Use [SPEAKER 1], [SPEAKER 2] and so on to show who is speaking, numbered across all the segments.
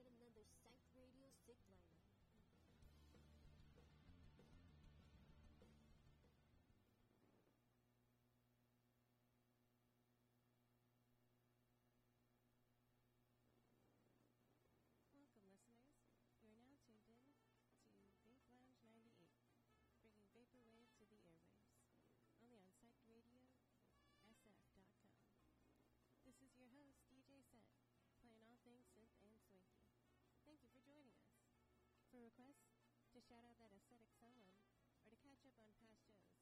[SPEAKER 1] hear another Psych Radio Zip Line. shout out that aesthetic someone, or to catch up on past shows,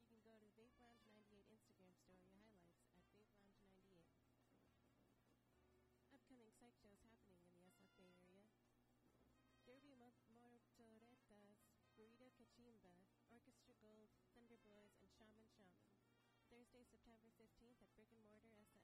[SPEAKER 1] you can go to the Vape Lounge 98 Instagram story highlights at Vape Lounge 98. Upcoming psych shows happening in the SF Bay Area. Derby Motoreta's, Burrito Kachimba, Orchestra Gold, Thunder Boys, and Shaman Shaman. Thursday, September 15th at Brick and Mortar SF.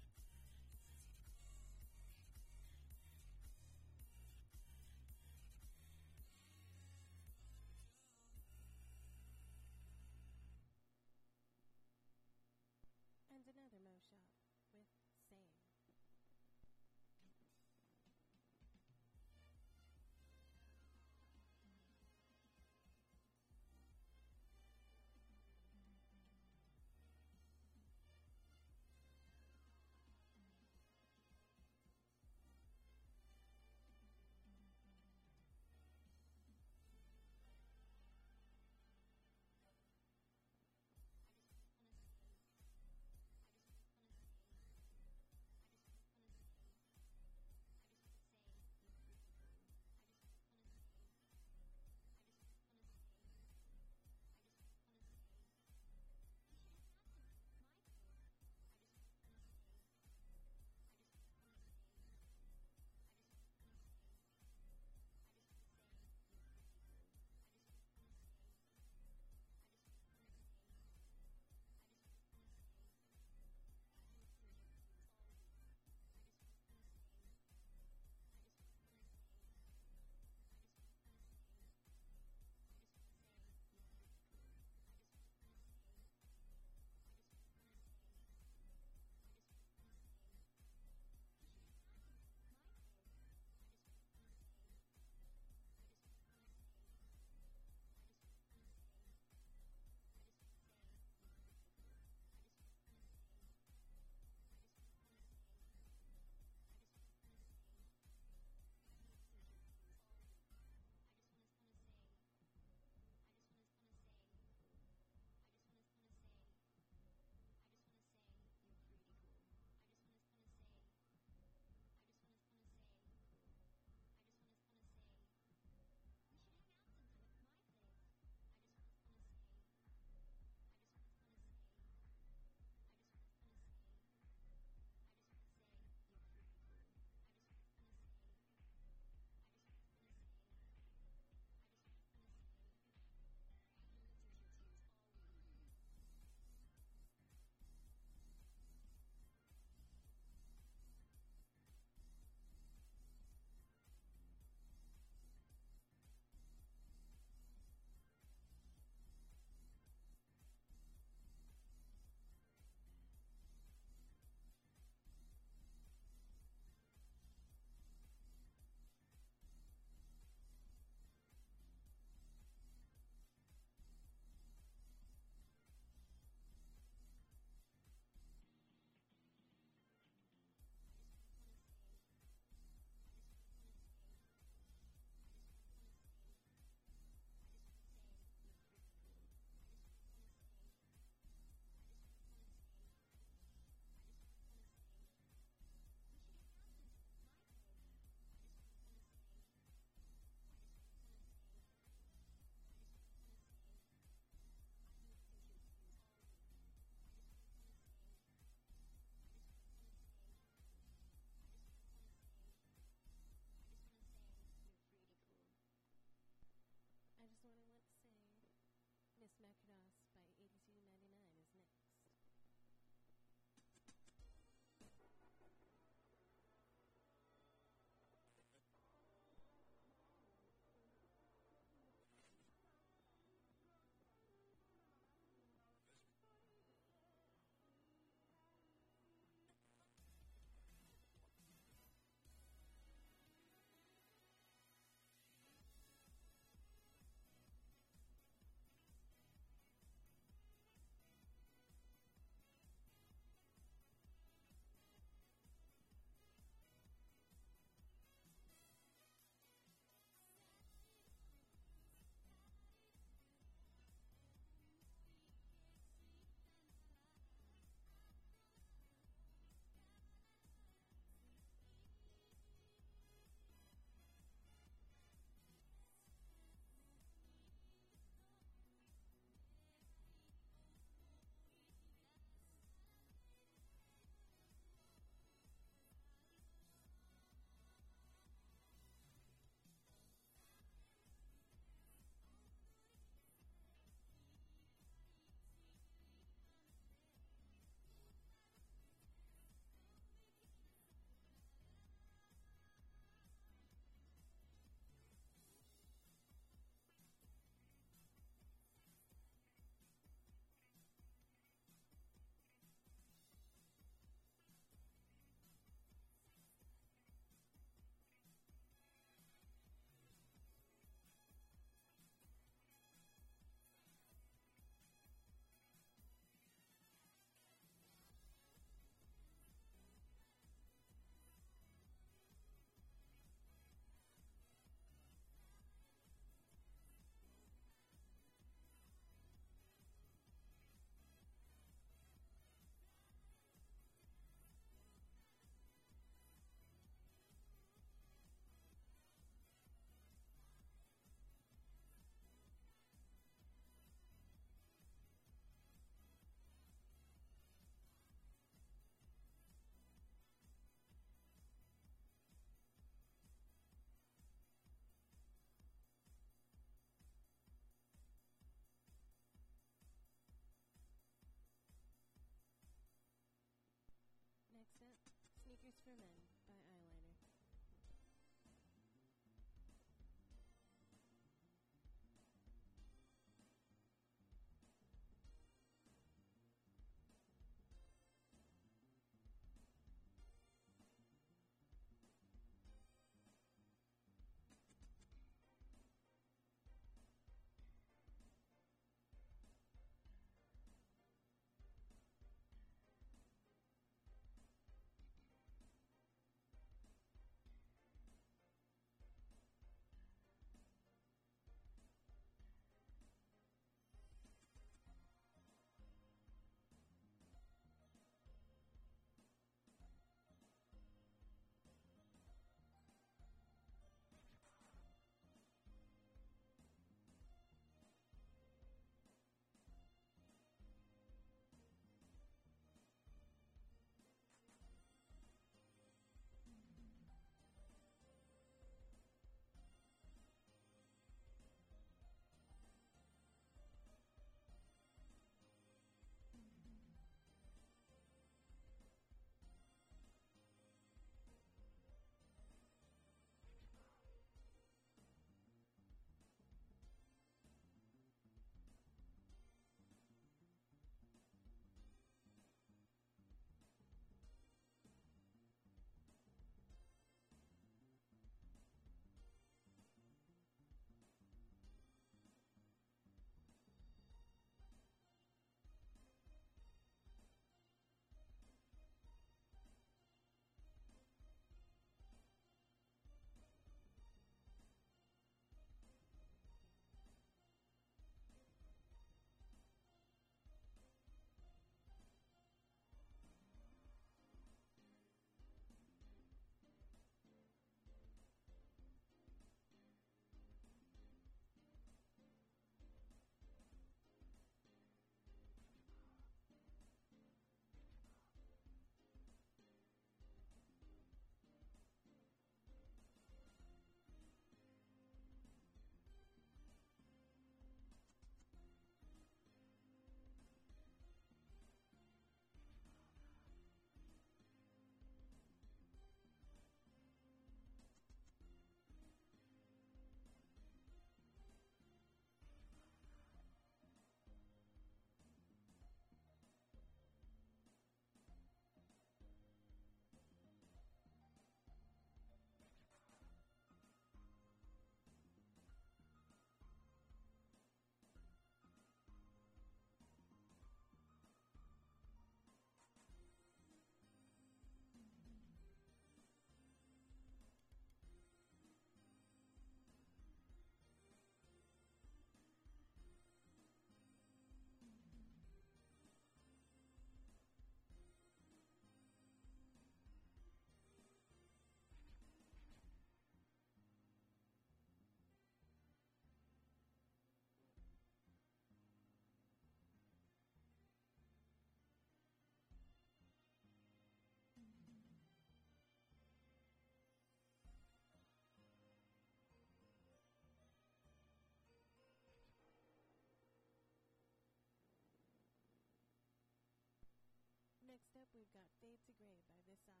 [SPEAKER 1] Up, we've got Fade to Grey by Visage.